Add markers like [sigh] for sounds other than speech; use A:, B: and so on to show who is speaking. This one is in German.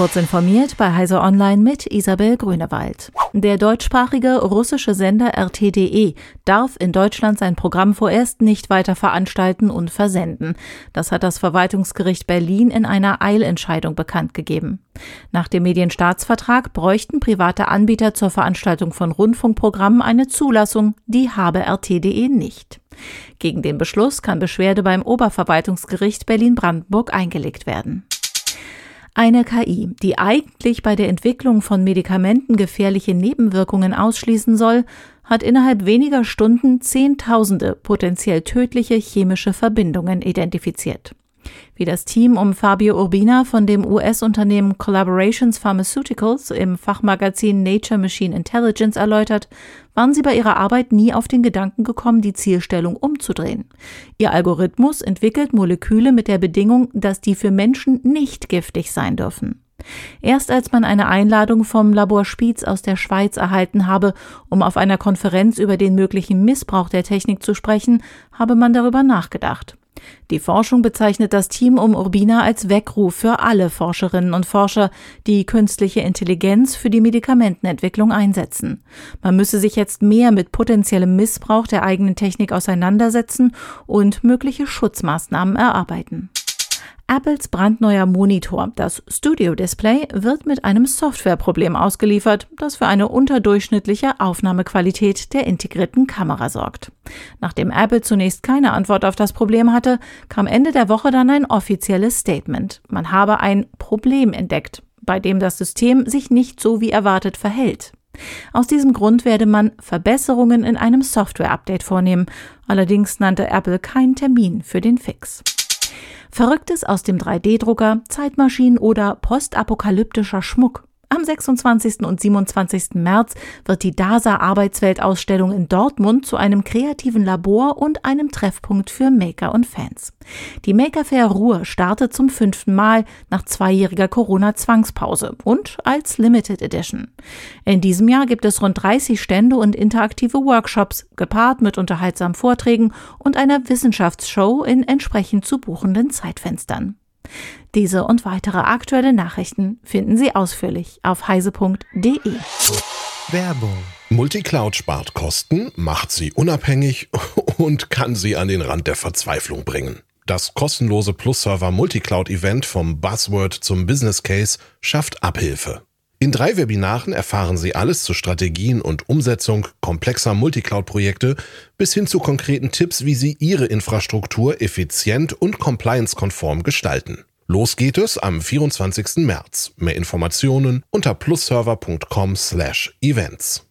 A: Kurz informiert bei Heise Online mit Isabel Grünewald. Der deutschsprachige russische Sender RTDE darf in Deutschland sein Programm vorerst nicht weiter veranstalten und versenden. Das hat das Verwaltungsgericht Berlin in einer Eilentscheidung bekannt gegeben. Nach dem Medienstaatsvertrag bräuchten private Anbieter zur Veranstaltung von Rundfunkprogrammen eine Zulassung, die habe RTDE nicht. Gegen den Beschluss kann Beschwerde beim Oberverwaltungsgericht Berlin-Brandenburg eingelegt werden. Eine KI, die eigentlich bei der Entwicklung von Medikamenten gefährliche Nebenwirkungen ausschließen soll, hat innerhalb weniger Stunden Zehntausende potenziell tödliche chemische Verbindungen identifiziert. Wie das Team um Fabio Urbina von dem US-Unternehmen Collaborations Pharmaceuticals im Fachmagazin Nature Machine Intelligence erläutert, waren sie bei ihrer Arbeit nie auf den Gedanken gekommen, die Zielstellung umzudrehen. Ihr Algorithmus entwickelt Moleküle mit der Bedingung, dass die für Menschen nicht giftig sein dürfen. Erst als man eine Einladung vom Labor Spiez aus der Schweiz erhalten habe, um auf einer Konferenz über den möglichen Missbrauch der Technik zu sprechen, habe man darüber nachgedacht. Die Forschung bezeichnet das Team um Urbina als Weckruf für alle Forscherinnen und Forscher, die künstliche Intelligenz für die Medikamentenentwicklung einsetzen. Man müsse sich jetzt mehr mit potenziellem Missbrauch der eigenen Technik auseinandersetzen und mögliche Schutzmaßnahmen erarbeiten. Apples brandneuer Monitor, das Studio Display, wird mit einem Softwareproblem ausgeliefert, das für eine unterdurchschnittliche Aufnahmequalität der integrierten Kamera sorgt. Nachdem Apple zunächst keine Antwort auf das Problem hatte, kam Ende der Woche dann ein offizielles Statement. Man habe ein Problem entdeckt, bei dem das System sich nicht so wie erwartet verhält. Aus diesem Grund werde man Verbesserungen in einem Software-Update vornehmen. Allerdings nannte Apple keinen Termin für den Fix. Verrücktes aus dem 3D-Drucker, Zeitmaschinen oder postapokalyptischer Schmuck. Am 26. und 27. März wird die DASA Arbeitsweltausstellung in Dortmund zu einem kreativen Labor und einem Treffpunkt für Maker und Fans. Die Maker Fair Ruhr startet zum fünften Mal nach zweijähriger Corona-Zwangspause und als Limited Edition. In diesem Jahr gibt es rund 30 Stände und interaktive Workshops, gepaart mit unterhaltsamen Vorträgen und einer Wissenschaftsshow in entsprechend zu buchenden Zeitfenstern. Diese und weitere aktuelle Nachrichten finden Sie ausführlich auf heise.de.
B: Werbung. Multicloud spart Kosten, macht Sie unabhängig [laughs] und kann Sie an den Rand der Verzweiflung bringen. Das kostenlose Plus-Server Multicloud-Event vom Buzzword zum Business Case schafft Abhilfe. In drei Webinaren erfahren Sie alles zu Strategien und Umsetzung komplexer Multicloud-Projekte bis hin zu konkreten Tipps, wie Sie Ihre Infrastruktur effizient und compliance-konform gestalten. Los geht es am 24. März. Mehr Informationen unter plusserver.com/events.